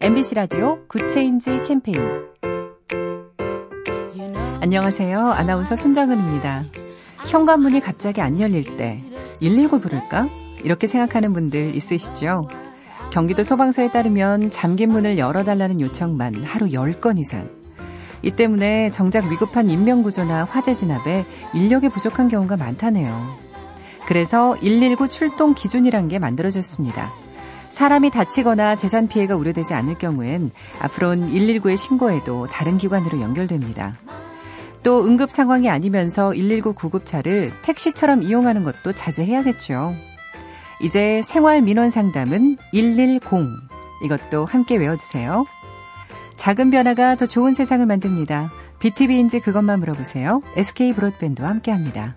MBC 라디오 Good Change 캠페인 안녕하세요. 아나운서 손정은입니다. 현관문이 갑자기 안 열릴 때 119 부를까? 이렇게 생각하는 분들 있으시죠? 경기도 소방서에 따르면 잠긴 문을 열어달라는 요청만 하루 10건 이상. 이 때문에 정작 위급한 인명구조나 화재 진압에 인력이 부족한 경우가 많다네요. 그래서 119 출동 기준이란 게 만들어졌습니다. 사람이 다치거나 재산 피해가 우려되지 않을 경우엔 앞으로는 119에 신고해도 다른 기관으로 연결됩니다. 또 응급 상황이 아니면서 119 구급차를 택시처럼 이용하는 것도 자제해야겠죠. 이제 생활 민원 상담은 110. 이것도 함께 외워주세요. 작은 변화가 더 좋은 세상을 만듭니다. BTV인지 그것만 물어보세요. SK 브로드밴드와 함께 합니다.